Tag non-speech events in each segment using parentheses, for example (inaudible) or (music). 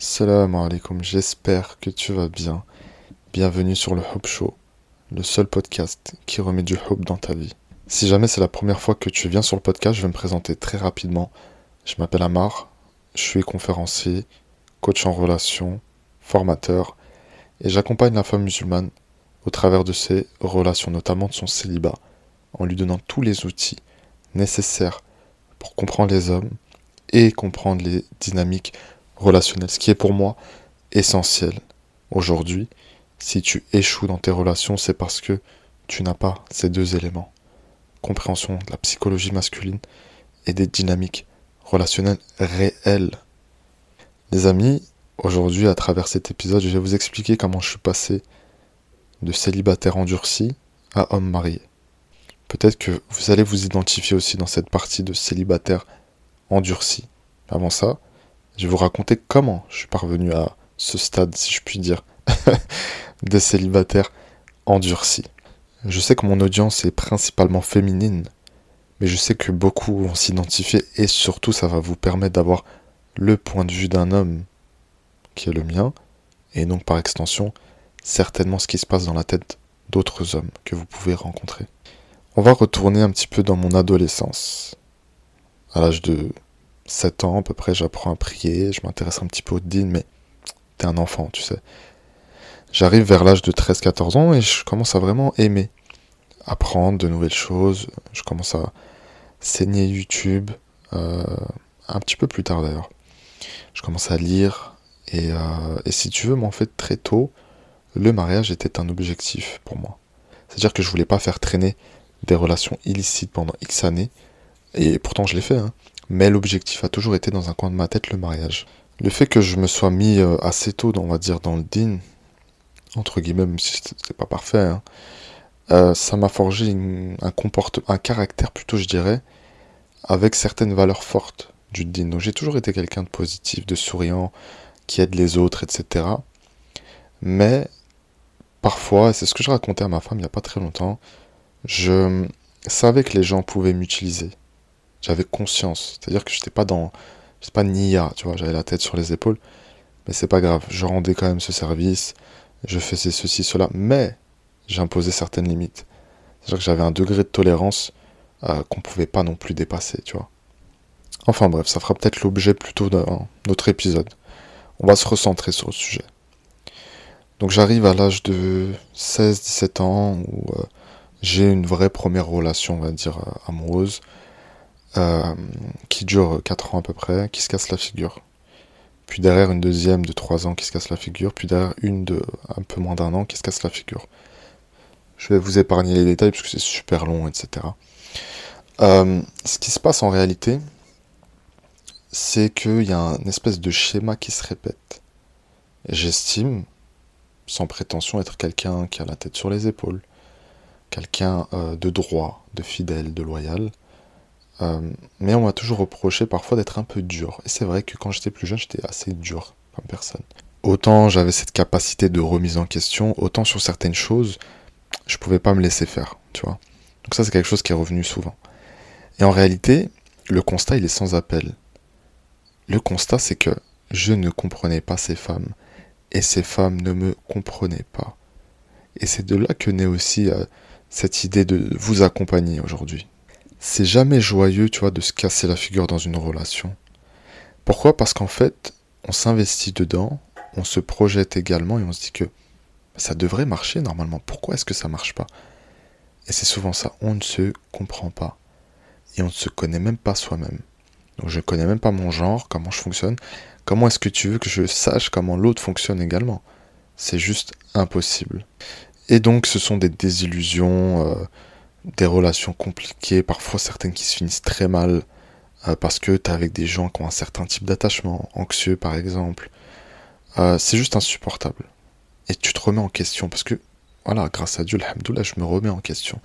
Salam alaikum, j'espère que tu vas bien. Bienvenue sur le Hub Show, le seul podcast qui remet du hub dans ta vie. Si jamais c'est la première fois que tu viens sur le podcast, je vais me présenter très rapidement. Je m'appelle Amar, je suis conférencier, coach en relations, formateur, et j'accompagne la femme musulmane au travers de ses relations, notamment de son célibat, en lui donnant tous les outils nécessaires pour comprendre les hommes et comprendre les dynamiques relationnelles, ce qui est pour moi essentiel aujourd'hui. Si tu échoues dans tes relations, c'est parce que tu n'as pas ces deux éléments. Compréhension de la psychologie masculine et des dynamiques relationnelles réelles. Les amis, aujourd'hui, à travers cet épisode, je vais vous expliquer comment je suis passé de célibataire endurci à homme marié. Peut-être que vous allez vous identifier aussi dans cette partie de célibataire endurci. Avant ça, je vais vous raconter comment je suis parvenu à ce stade, si je puis dire, (laughs) de célibataire endurci. Je sais que mon audience est principalement féminine, mais je sais que beaucoup vont s'identifier et surtout ça va vous permettre d'avoir le point de vue d'un homme qui est le mien, et donc par extension, certainement ce qui se passe dans la tête d'autres hommes que vous pouvez rencontrer. On va retourner un petit peu dans mon adolescence. À l'âge de 7 ans à peu près, j'apprends à prier, je m'intéresse un petit peu au din, mais t'es un enfant, tu sais. J'arrive vers l'âge de 13-14 ans et je commence à vraiment aimer apprendre de nouvelles choses. Je commence à saigner YouTube, euh, un petit peu plus tard d'ailleurs. Je commence à lire et, euh, et si tu veux, mais en fait très tôt, le mariage était un objectif pour moi. C'est-à-dire que je voulais pas faire traîner des relations illicites pendant X années, et pourtant je l'ai fait, hein mais l'objectif a toujours été dans un coin de ma tête le mariage. Le fait que je me sois mis euh, assez tôt, on va dire, dans le din, entre guillemets, même si c'était pas parfait, hein, euh, ça m'a forgé un caractère plutôt, je dirais, avec certaines valeurs fortes du din. Donc j'ai toujours été quelqu'un de positif, de souriant, qui aide les autres, etc. Mais parfois, c'est ce que je racontais à ma femme il n'y a pas très longtemps, je savais que les gens pouvaient m'utiliser j'avais conscience. C'est-à-dire que j'étais pas dans. J'étais pas nia, tu vois, j'avais la tête sur les épaules. Mais c'est pas grave, je rendais quand même ce service, je faisais ceci, cela, mais j'imposais certaines limites. C'est-à-dire que j'avais un degré de tolérance euh, qu'on pouvait pas non plus dépasser, tu vois. Enfin bref, ça fera peut-être l'objet plutôt d'un autre épisode. On va se recentrer sur le sujet. Donc j'arrive à l'âge de 16-17 ans où euh, j'ai une vraie première relation, on va dire, euh, amoureuse. Euh, qui dure 4 ans à peu près, qui se casse la figure. Puis derrière une deuxième de 3 ans qui se casse la figure, puis derrière une de un peu moins d'un an qui se casse la figure. Je vais vous épargner les détails parce que c'est super long, etc. Euh, ce qui se passe en réalité, c'est qu'il y a un espèce de schéma qui se répète. J'estime, sans prétention, être quelqu'un qui a la tête sur les épaules, quelqu'un euh, de droit, de fidèle, de loyal, euh, mais on m'a toujours reproché parfois d'être un peu dur. Et c'est vrai que quand j'étais plus jeune, j'étais assez dur comme personne. Autant j'avais cette capacité de remise en question, autant sur certaines choses, je pouvais pas me laisser faire, tu vois. Donc ça, c'est quelque chose qui est revenu souvent. Et en réalité, le constat, il est sans appel. Le constat, c'est que je ne comprenais pas ces femmes, et ces femmes ne me comprenaient pas. Et c'est de là que naît aussi euh, cette idée de vous accompagner aujourd'hui, c'est jamais joyeux, tu vois, de se casser la figure dans une relation. Pourquoi? Parce qu'en fait, on s'investit dedans, on se projette également et on se dit que ça devrait marcher normalement. Pourquoi est-ce que ça marche pas? Et c'est souvent ça, on ne se comprend pas. Et on ne se connaît même pas soi-même. Donc je ne connais même pas mon genre, comment je fonctionne. Comment est-ce que tu veux que je sache comment l'autre fonctionne également? C'est juste impossible. Et donc ce sont des désillusions, euh, des relations compliquées, parfois certaines qui se finissent très mal, euh, parce que tu es avec des gens qui ont un certain type d'attachement, anxieux par exemple. Euh, c'est juste insupportable. Et tu te remets en question, parce que, voilà, grâce à Dieu, alhamdoulilah, je me remets en question.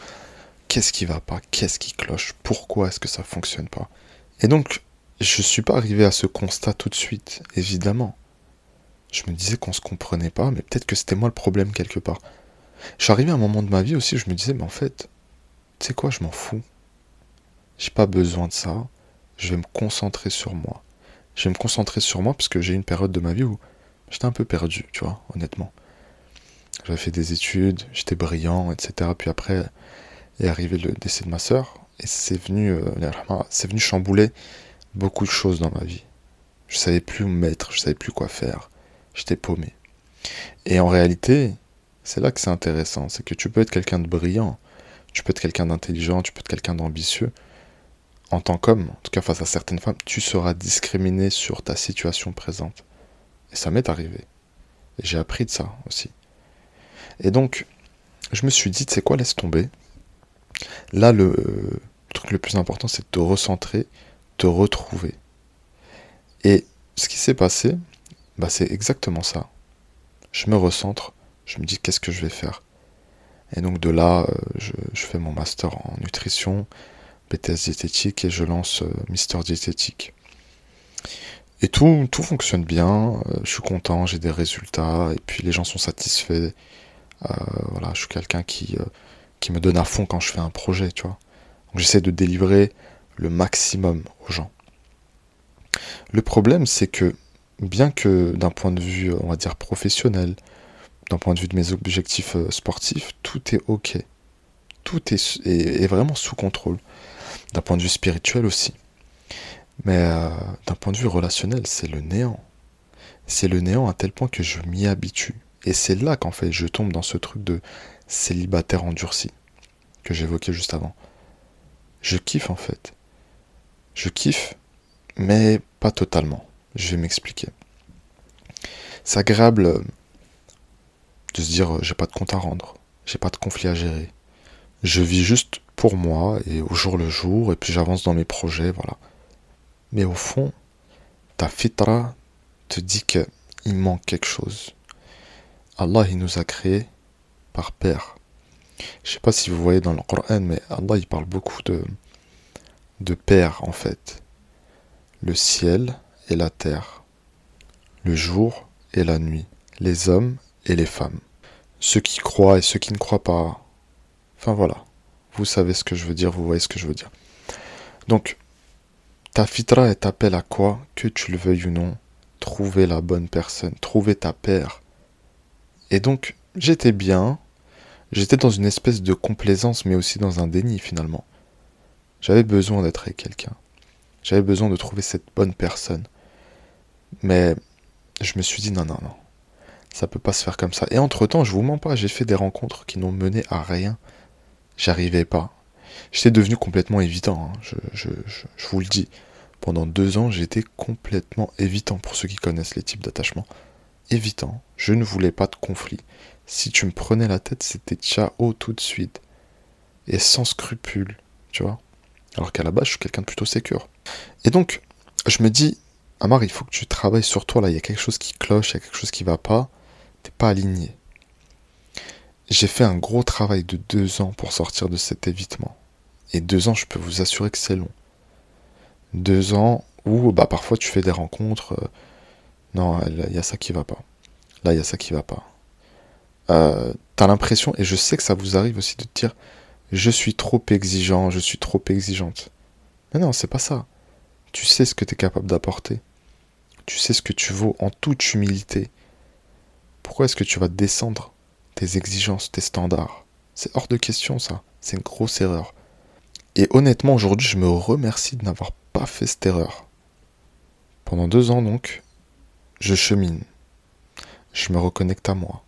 Qu'est-ce qui va pas? Qu'est-ce qui cloche? Pourquoi est-ce que ça fonctionne pas? Et donc, je suis pas arrivé à ce constat tout de suite, évidemment. Je me disais qu'on se comprenait pas, mais peut-être que c'était moi le problème quelque part. Arrivé à un moment de ma vie aussi je me disais, mais en fait, tu sais quoi, je m'en fous. J'ai pas besoin de ça. Je vais me concentrer sur moi. Je vais me concentrer sur moi parce que j'ai une période de ma vie où j'étais un peu perdu, tu vois, honnêtement. J'avais fait des études, j'étais brillant, etc. Puis après est arrivé le décès de ma sœur et c'est venu, euh, c'est venu chambouler beaucoup de choses dans ma vie. Je savais plus où me mettre, je savais plus quoi faire. J'étais paumé. Et en réalité, c'est là que c'est intéressant, c'est que tu peux être quelqu'un de brillant, tu peux être quelqu'un d'intelligent, tu peux être quelqu'un d'ambitieux. En tant qu'homme, en tout cas face à certaines femmes, tu seras discriminé sur ta situation présente. Et ça m'est arrivé. Et j'ai appris de ça aussi. Et donc, je me suis dit, c'est quoi, laisse tomber. Là, le, truc le plus important, c'est de te recentrer, te retrouver. Et ce qui s'est passé, bah, c'est exactement ça. Je me recentre, je me dis qu'est-ce que je vais faire? Et donc de là, euh, je, fais mon master en nutrition, BTS diététique et je lance euh, Mister Diététique. Et tout, tout fonctionne bien, euh, je suis content, j'ai des résultats, et puis les gens sont satisfaits. voilà, je suis quelqu'un qui, qui me donne à fond quand je fais un projet, tu vois. Donc j'essaie de délivrer le maximum aux gens. Le problème, c'est que bien que d'un point de vue, on va dire, professionnel, d'un point de vue de mes objectifs euh, sportifs, tout est ok. Tout est, vraiment sous contrôle. D'un point de vue spirituel aussi. Mais euh, d'un point de vue relationnel, c'est le néant. C'est le néant à tel point que je m'y habitue. Et c'est là qu'en fait je tombe dans ce truc de célibataire endurci que j'évoquais juste avant. Je kiffe en fait. Je kiffe, mais pas totalement. Je vais m'expliquer. C'est agréable euh, de se dire j'ai pas de compte à rendre, j'ai pas de conflit à gérer. Je vis juste pour moi et au jour le jour et puis j'avance dans mes projets, voilà. Mais au fond, ta fitra te dit qu'il manque quelque chose. Allah il nous a créés par père. Je sais pas si vous voyez dans le Coran, mais Allah il parle beaucoup de, de père en fait. Le ciel et la terre. Le jour et la nuit. Les hommes et les femmes. Ceux qui croient et ceux qui ne croient pas. Enfin voilà. Vous savez ce que je veux dire, vous voyez ce que je veux dire. Donc, ta fitra, elle t'appelle à quoi Que tu le veuilles ou non. Trouver la bonne personne, trouver ta paire. Et donc, j'étais bien. J'étais dans une espèce de complaisance, mais aussi dans un déni finalement. J'avais besoin d'être avec quelqu'un. J'avais besoin de trouver cette bonne personne. Mais je me suis dit non, non, non. Ça peut pas se faire comme ça. Et entre-temps, je vous mens pas, j'ai fait des rencontres qui n'ont mené à rien. J'arrivais pas. J'étais devenu complètement évitant, hein. je, vous le dis. Pendant deux ans, j'étais complètement évitant pour ceux qui connaissent les types d'attachement. Évitant. Je ne voulais pas de conflit. Si tu me prenais la tête, c'était ciao tout de suite. Et sans scrupule, tu vois. Alors qu'à la base, je suis quelqu'un de plutôt sécure. Et donc, je me dis, Amar, il faut que tu travailles sur toi là. Il y a quelque chose qui cloche, il y a quelque chose qui va pas t'es pas aligné. J'ai fait un gros travail de deux ans pour sortir de cet évitement. Et deux ans, je peux vous assurer que c'est long. Deux ans où bah, parfois tu fais des rencontres. Euh, non, il y a ça qui va pas. Là, il y a ça qui va pas. Euh, T'as l'impression, et je sais que ça vous arrive aussi de te dire je suis trop exigeant, je suis trop exigeante. Mais non, c'est pas ça. Tu sais ce que tu es capable d'apporter. Tu sais ce que tu vaux en toute humilité. Pourquoi est-ce que tu vas descendre tes exigences, tes standards? C'est hors de question ça. C'est une grosse erreur. Et honnêtement, aujourd'hui, je me remercie de n'avoir pas fait cette erreur. Pendant deux ans donc, je chemine. Je me reconnecte à moi.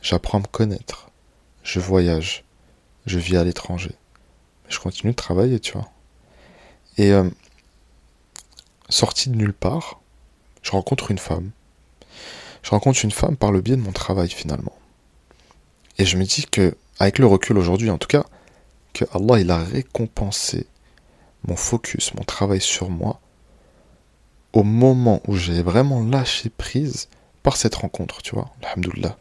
J'apprends à me connaître. Je voyage. Je vis à l'étranger. Je continue de travailler, tu vois. Et euh, sorti de nulle part, je rencontre une femme je rencontre une femme par le biais de mon travail finalement. Et je me dis que, avec le recul aujourd'hui en tout cas, que Allah il a récompensé mon focus, mon travail sur moi, au moment où j'ai vraiment lâché prise par cette rencontre, tu vois, alhamdoulilah.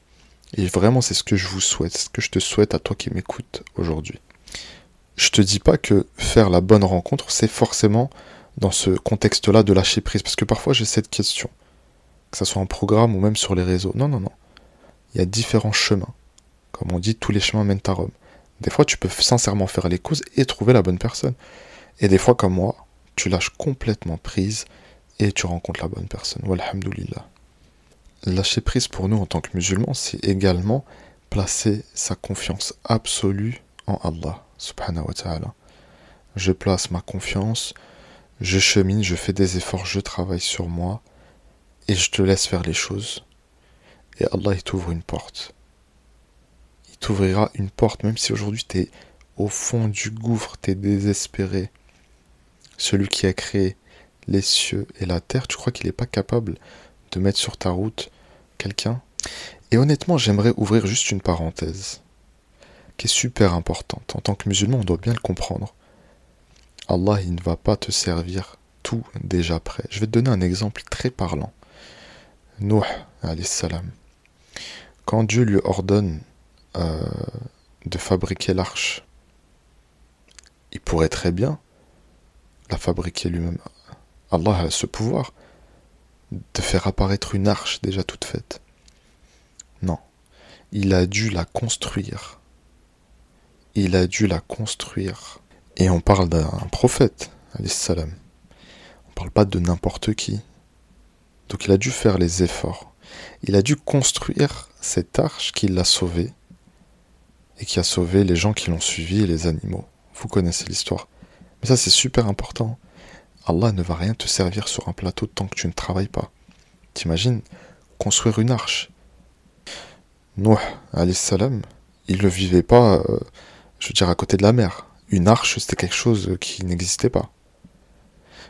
Et vraiment, c'est ce que je vous souhaite, ce que je te souhaite à toi qui m'écoutes aujourd'hui. Je te dis pas que faire la bonne rencontre, c'est forcément dans ce contexte-là de lâcher prise, parce que parfois j'ai cette question que ce soit en programme ou même sur les réseaux. Non, non, non. Il y a différents chemins. Comme on dit, tous les chemins mènent à Rome. Des fois, tu peux sincèrement faire les causes et trouver la bonne personne. Et des fois, comme moi, tu lâches complètement prise et tu rencontres la bonne personne. Walhamdulillah. Lâcher prise pour nous en tant que musulmans, c'est également placer sa confiance absolue en Allah, subhanahu wa ta'ala. Je place ma confiance, je chemine, je fais des efforts, je travaille sur moi, et je te laisse faire les choses. Et Allah, il t'ouvre une porte. Il t'ouvrira une porte, même si aujourd'hui tu es au fond du gouffre, tu es désespéré. Celui qui a créé les cieux et la terre, tu crois qu'il n'est pas capable de mettre sur ta route quelqu'un? Et honnêtement, j'aimerais ouvrir juste une parenthèse qui est super importante. En tant que musulman, on doit bien le comprendre. Allah, il ne va pas te servir tout déjà prêt. Je vais te donner un exemple très parlant. Nuh, salam. Quand Dieu lui ordonne euh, de fabriquer l'arche, il pourrait très bien la fabriquer lui-même. Allah a ce pouvoir de faire apparaître une arche déjà toute faite. Non, il a dû la construire. Il a dû la construire. Et on parle d'un prophète, salam. On parle pas de n'importe qui. Donc il a dû faire les efforts. Il a dû construire cette arche qui l'a sauvé et qui a sauvé les gens qui l'ont suivi et les animaux. Vous connaissez l'histoire. Mais ça c'est super important. Allah ne va rien te servir sur un plateau tant que tu ne travailles pas. T'imagines construire une arche? Nuh, salam, il ne vivait pas, euh, je veux dire, à côté de la mer. Une arche, c'était quelque chose qui n'existait pas.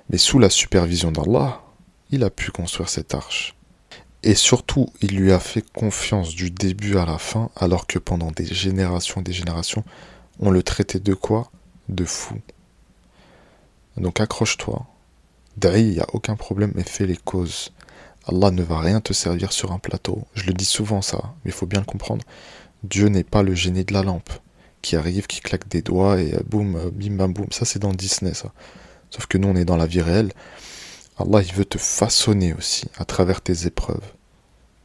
Mais sous la supervision d'Allah, il a pu construire cette arche. Et surtout, il lui a fait confiance du début à la fin, alors que pendant des générations et des générations, on le traitait de quoi? De fou. Donc accroche-toi. D'ailleurs, il n'y a aucun problème, mais fais les causes. Allah ne va rien te servir sur un plateau. Je le dis souvent ça, mais il faut bien le comprendre. Dieu n'est pas le génie de la lampe qui arrive, qui claque des doigts et boum, bim bam boum. Ça c'est dans Disney ça. Sauf que nous on est dans la vie réelle. Allah il veut te façonner aussi à travers tes épreuves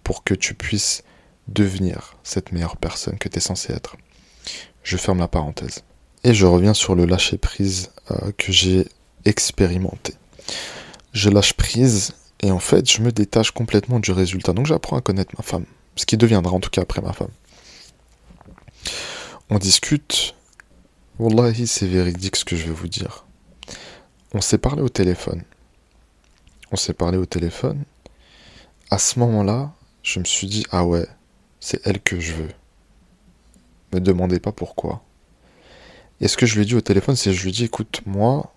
pour que tu puisses devenir cette meilleure personne que tu es censé être. Je ferme la parenthèse. Et je reviens sur le lâcher prise euh, que j'ai expérimenté. Je lâche prise et en fait, je me détache complètement du résultat. Donc j'apprends à connaître ma femme. Ce qui deviendra en tout cas après ma femme. On discute. Wallahi, c'est véridique ce que je vais vous dire. On s'est parlé au téléphone. On s'est parlé au téléphone. À ce moment-là, je me suis dit, ah ouais, c'est elle que je veux. Me demandez pas pourquoi. Et ce que je lui ai dit au téléphone, c'est je lui ai dit, écoute, moi,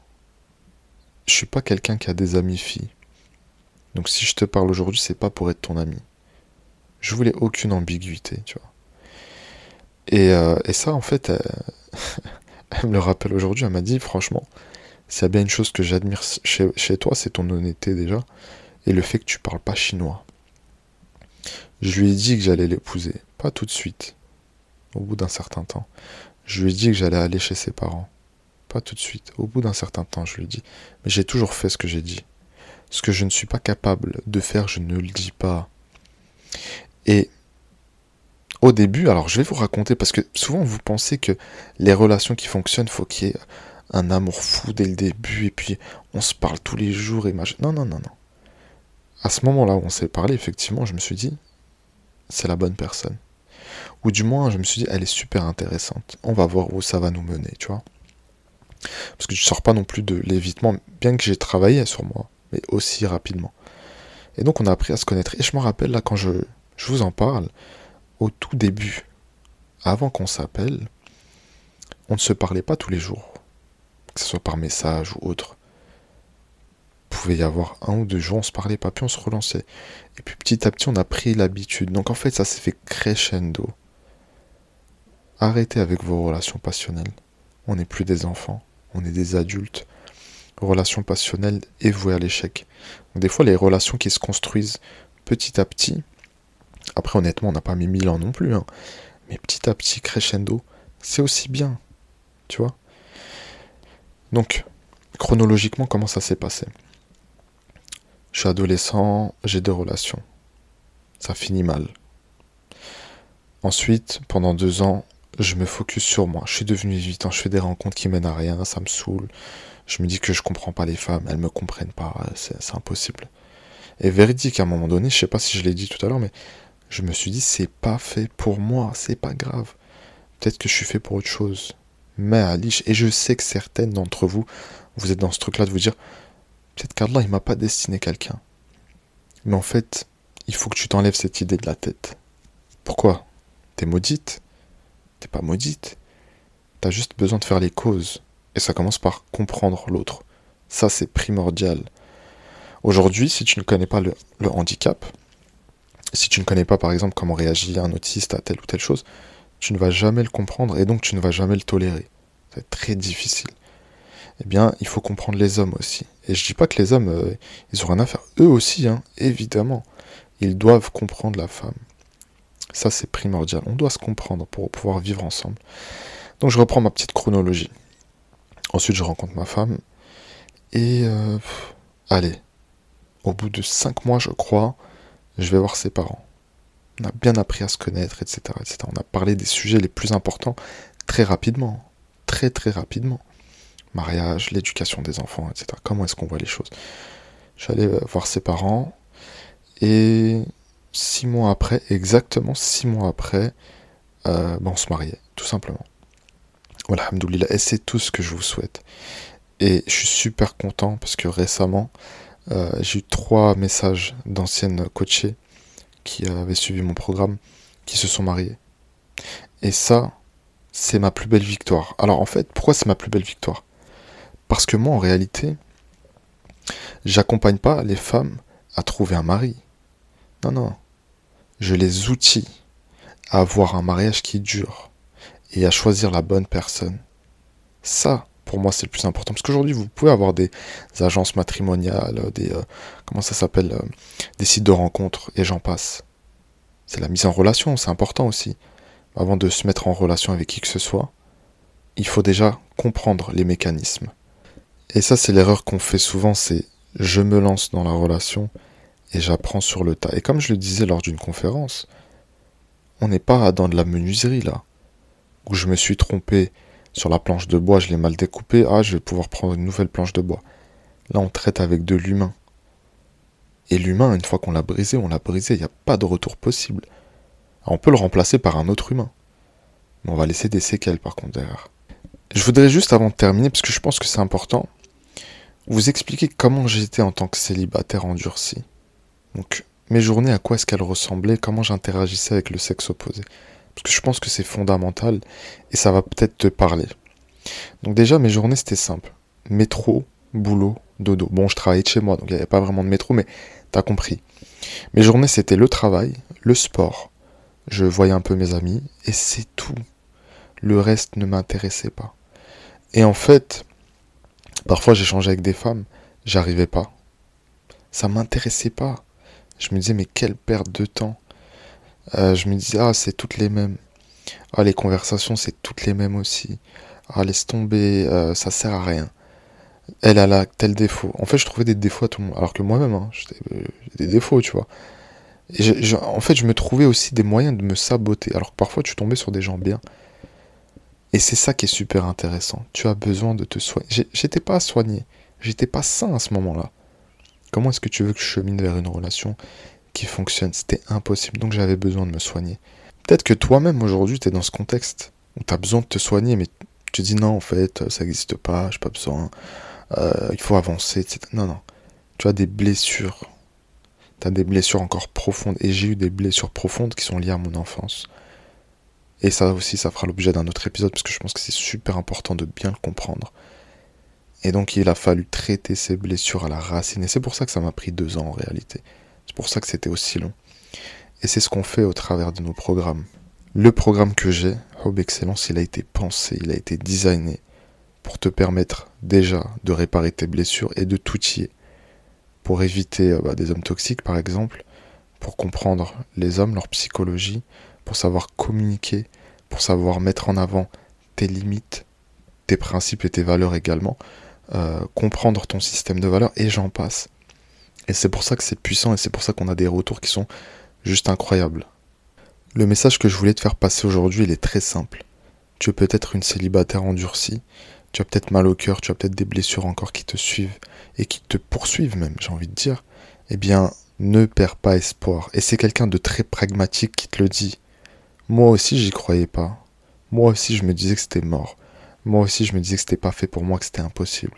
je suis pas quelqu'un qui a des amis filles. Donc si je te parle aujourd'hui, c'est pas pour être ton ami. Je voulais aucune ambiguïté, tu vois. Et, euh, ça, en fait, (laughs) elle, me le rappelle aujourd'hui. Elle m'a dit, franchement, s'il y a bien une chose que j'admire chez, toi, c'est ton honnêteté déjà, et le fait que tu parles pas chinois. Je lui ai dit que j'allais l'épouser, pas tout de suite, au bout d'un certain temps. Je lui ai dit que j'allais aller chez ses parents, pas tout de suite, au bout d'un certain temps, je lui ai dit. Mais j'ai toujours fait ce que j'ai dit. Ce que je ne suis pas capable de faire, je ne le dis pas. Et au début, alors je vais vous raconter, parce que souvent vous pensez que les relations qui fonctionnent, faut qu'il y ait un amour fou dès le début, et puis on se parle tous les jours, et. Non, non, non, non. À ce moment-là où on s'est parlé, effectivement, je me suis dit, c'est la bonne personne. Ou du moins, je me suis dit, elle est super intéressante. On va voir où ça va nous mener, tu vois. Parce que je sors pas non plus de l'évitement, bien que j'ai travaillé sur moi mais aussi rapidement. Et donc on a appris à se connaître. Et je me rappelle là quand je vous en parle, au tout début, avant qu'on s'appelle, on ne se parlait pas tous les jours, que ce soit par message ou autre. Pouvait y avoir un ou deux jours, on se parlait pas, on se relançait. Et puis petit à petit, on a pris l'habitude. Donc en fait, ça s'est fait crescendo. Arrêtez avec vos relations passionnelles. On n'est plus des enfants, on est des adultes relations passionnelles et vouées à l'échec. Des fois, les relations qui se construisent petit à petit, après honnêtement, on n'a pas mis mille ans non plus, hein, mais petit à petit, crescendo, c'est aussi bien, tu vois. Donc, chronologiquement, comment ça s'est passé? Je suis adolescent, j'ai deux relations. Ça finit mal. Ensuite, pendant deux ans, je me focus sur moi. Je suis devenu évitant, je fais des rencontres qui mènent à rien, ça me saoule. Je me dis que je comprends pas les femmes, elles me comprennent pas, c'est impossible. Et véridique, à un moment donné, je sais pas si je l'ai dit tout à l'heure, mais je me suis dit, c'est pas fait pour moi, c'est pas grave. Peut-être que je suis fait pour autre chose. Mais Alice, et je sais que certaines d'entre vous, vous êtes dans ce truc-là de vous dire, peut-être qu'Allah, il m'a pas destiné quelqu'un. Mais en fait, il faut que tu t'enlèves cette idée de la tête. Pourquoi? T'es maudite T'es pas maudite. T'as juste besoin de faire les causes. Et ça commence par comprendre l'autre. Ça, c'est primordial. Aujourd'hui, si tu ne connais pas le, handicap, si tu ne connais pas par exemple comment réagit un autiste à telle ou telle chose, tu ne vas jamais le comprendre et donc tu ne vas jamais le tolérer. C'est très difficile. Eh bien, il faut comprendre les hommes aussi. Et je dis pas que les hommes, euh, ils ont rien à faire. Eux aussi, hein, évidemment. Ils doivent comprendre la femme. Ça, c'est primordial. On doit se comprendre pour pouvoir vivre ensemble. Donc, je reprends ma petite chronologie. Ensuite, je rencontre ma femme. Et, euh, allez, au bout de cinq mois, je crois, je vais voir ses parents. On a bien appris à se connaître, etc., etc. On a parlé des sujets les plus importants très rapidement. Très, très rapidement. Mariage, l'éducation des enfants, etc. Comment est-ce qu'on voit les choses? J'allais euh, voir ses parents. Et six mois après, exactement six mois après, euh, ben, on se mariait, tout simplement. Voilà, et c'est tout ce que je vous souhaite. Et je suis super content parce que récemment, euh, j'ai eu trois messages d'anciennes coachées qui avaient suivi mon programme, qui se sont mariées. Et ça, c'est ma plus belle victoire. Alors en fait, pourquoi c'est ma plus belle victoire? Parce que moi, en réalité, j'accompagne pas les femmes à trouver un mari. Non, non. Je les outille à avoir un mariage qui dure et à choisir la bonne personne. Ça, pour moi, c'est le plus important. Parce qu'aujourd'hui, vous pouvez avoir des agences matrimoniales, des. Euh, comment ça s'appelle euh, Des sites de rencontres, et j'en passe. C'est la mise en relation, c'est important aussi. Avant de se mettre en relation avec qui que ce soit, il faut déjà comprendre les mécanismes. Et ça, c'est l'erreur qu'on fait souvent c'est je me lance dans la relation et j'apprends sur le tas. Et comme je le disais lors d'une conférence, on n'est pas dans de la menuiserie là, où je me suis trompé sur la planche de bois, je l'ai mal découpée, ah je vais pouvoir prendre une nouvelle planche de bois. Là on traite avec de l'humain. Et l'humain, une fois qu'on l'a brisé, on l'a brisé, il n'y a pas de retour possible. on peut le remplacer par un autre humain. Mais on va laisser des séquelles par contre derrière. Je voudrais juste avant de terminer, parce que je pense que c'est important, vous expliquer comment j'étais en tant que célibataire endurci. Donc, mes journées, à quoi est-ce qu'elles ressemblaient, comment j'interagissais avec le sexe opposé? Parce que je pense que c'est fondamental et ça va peut-être te parler. Donc déjà, mes journées, c'était simple. Métro, boulot, dodo. Bon, je travaillais de chez moi, donc il n'y avait pas vraiment de métro, mais t'as compris. Mes journées, c'était le travail, le sport. Je voyais un peu mes amis et c'est tout. Le reste ne m'intéressait pas. Et en fait, parfois j'échangeais avec des femmes, j'arrivais pas. Ça m'intéressait pas. Je me disais, mais quelle perte de temps. Euh, je me disais, ah, c'est toutes les mêmes. Ah, les conversations, c'est toutes les mêmes aussi. Ah, laisse tomber, euh, ça sert à rien. Elle, a tel défaut. En fait, je trouvais des défauts à tout le monde. Alors que moi-même, hein, j'ai des défauts, tu vois. En fait, je me trouvais aussi des moyens de me saboter. Alors que parfois, tu tombais sur des gens bien. Et c'est ça qui est super intéressant. Tu as besoin de te soigner. J'étais pas soigné. J'étais pas sain à ce moment-là. Comment est-ce que tu veux que je chemine vers une relation qui fonctionne C'était impossible, donc j'avais besoin de me soigner. Peut-être que toi-même aujourd'hui, tu es dans ce contexte où tu as besoin de te soigner, mais tu dis non, en fait, ça n'existe pas, j'ai pas besoin, euh, il faut avancer, etc. Non, non. Tu as des blessures. Tu as des blessures encore profondes. Et j'ai eu des blessures profondes qui sont liées à mon enfance. Et ça aussi, ça fera l'objet d'un autre épisode, parce que je pense que c'est super important de bien le comprendre. Et donc il a fallu traiter ces blessures à la racine. Et c'est pour ça que ça m'a pris deux ans en réalité. C'est pour ça que c'était aussi long. Et c'est ce qu'on fait au travers de nos programmes. Le programme que j'ai, Hope Excellence, il a été pensé, il a été designé pour te permettre déjà de réparer tes blessures et de t'outiller. Pour éviter euh, bah, des hommes toxiques par exemple, pour comprendre les hommes, leur psychologie, pour savoir communiquer, pour savoir mettre en avant tes limites, tes principes et tes valeurs également, euh, comprendre ton système de valeurs, et j'en passe. Et c'est pour ça que c'est puissant, et c'est pour ça qu'on a des retours qui sont juste incroyables. Le message que je voulais te faire passer aujourd'hui, il est très simple. Tu es peut-être une célibataire endurcie, tu as peut-être mal au cœur, tu as peut-être des blessures encore qui te suivent et qui te poursuivent même, j'ai envie de dire. Eh bien, ne perds pas espoir. Et c'est quelqu'un de très pragmatique qui te le dit. Moi aussi, j'y croyais pas. Moi aussi, je me disais que c'était mort. Moi aussi, je me disais que c'était pas fait pour moi, que c'était impossible.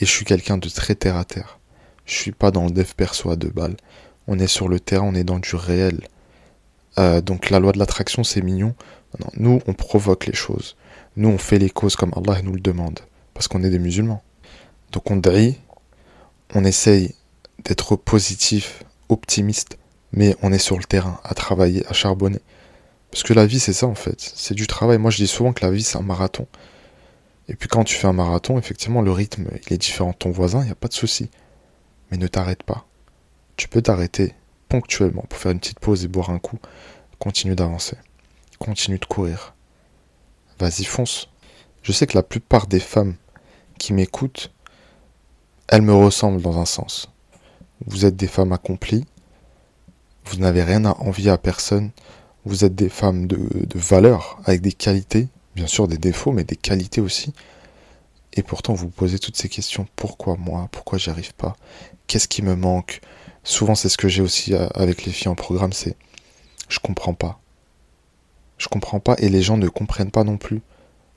Et je suis quelqu'un de très terre à terre. Je suis pas dans le dev perso à deux balles. On est sur le terrain, on est dans du réel. Euh, donc la loi de l'attraction, c'est mignon. Non, nous, on provoque les choses. Nous, on fait les causes comme Allah nous le demande. Parce qu'on est des musulmans. Donc on dit, on essaye d'être positif, optimiste, mais on est sur le terrain, à travailler, à charbonner. Parce que la vie, c'est ça en fait. C'est du travail. Moi, je dis souvent que la vie, c'est un marathon. Et puis quand tu fais un marathon, effectivement, le rythme, il est différent de ton voisin, il n'y a pas de souci. Mais ne t'arrête pas. Tu peux t'arrêter ponctuellement pour faire une petite pause et boire un coup. Continue d'avancer. Continue de courir. Vas-y, fonce. Je sais que la plupart des femmes qui m'écoutent, elles me ressemblent dans un sens. Vous êtes des femmes accomplies. Vous n'avez rien à envier à personne. Vous êtes des femmes de, valeur, avec des qualités, bien sûr des défauts, mais des qualités aussi. Et pourtant, vous posez toutes ces questions. Pourquoi moi? Pourquoi j'y arrive pas? Qu'est-ce qui me manque? Souvent, c'est ce que j'ai aussi euh, avec les filles en programme, c'est je comprends pas. Je comprends pas et les gens ne comprennent pas non plus.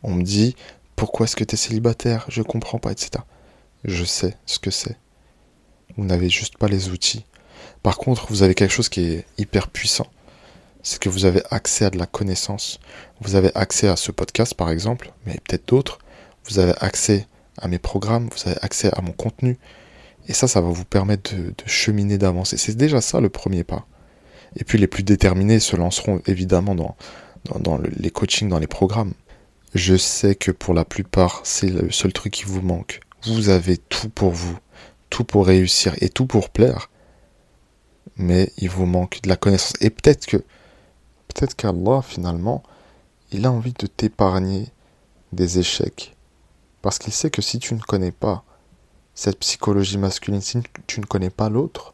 On me dit pourquoi est-ce que tu es célibataire? Je comprends pas, etc. Je sais ce que c'est. Vous n'avez juste pas les outils. Par contre, vous avez quelque chose qui est hyper puissant. C'est que vous avez accès à de la connaissance. Vous avez accès à ce podcast, par exemple, mais peut-être d'autres. Vous avez accès à mes programmes, vous avez accès à mon contenu. Et ça, ça va vous permettre de, cheminer, d'avancer. C'est déjà ça le premier pas. Et puis les plus déterminés se lanceront évidemment dans, les coachings, dans les programmes. Je sais que pour la plupart, c'est le seul truc qui vous manque. Vous avez tout pour vous tout pour réussir et tout pour plaire, mais il vous manque de la connaissance. Et peut-être que, peut-être qu'Allah, finalement, il a envie de t'épargner des échecs. Parce qu'il sait que si tu ne connais pas cette psychologie masculine, si tu ne connais pas l'autre,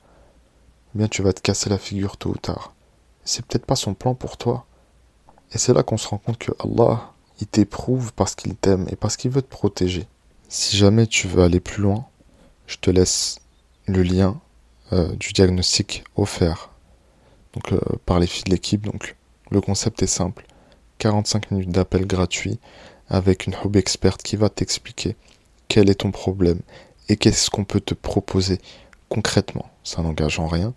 eh bien tu vas te casser la figure tôt ou tard. C'est peut-être pas son plan pour toi. Et c'est là qu'on se rend compte que Allah, il t'éprouve parce qu'il t'aime et parce qu'il veut te protéger. Si jamais tu veux aller plus loin, je te laisse le lien euh, du diagnostic offert euh, par les filles de l'équipe. Donc, le concept est simple 45 minutes d'appel gratuit avec une hobby experte qui va t'expliquer quel est ton problème et qu'est-ce qu'on peut te proposer concrètement. Ça n'engage en rien,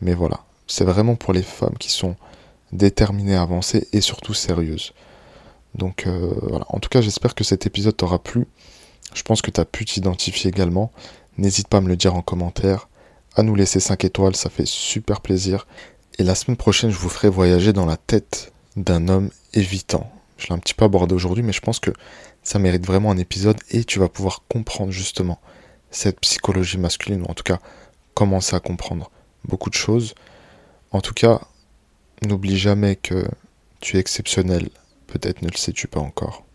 mais voilà, c'est vraiment pour les femmes qui sont déterminées à avancer et surtout sérieuses. Donc euh, voilà, en tout cas j'espère que cet épisode t'aura plu. Je pense que tu as pu t'identifier également. N'hésite pas à me le dire en commentaire, à nous laisser 5 étoiles, ça fait super plaisir. Et la semaine prochaine, je vous ferai voyager dans la tête d'un homme évitant. Je l'ai un petit peu abordé aujourd'hui, mais je pense que ça mérite vraiment un épisode et tu vas pouvoir comprendre justement cette psychologie masculine, ou en tout cas commencer à comprendre beaucoup de choses. En tout cas, n'oublie jamais que tu es exceptionnel. Peut-être ne le sais-tu pas encore.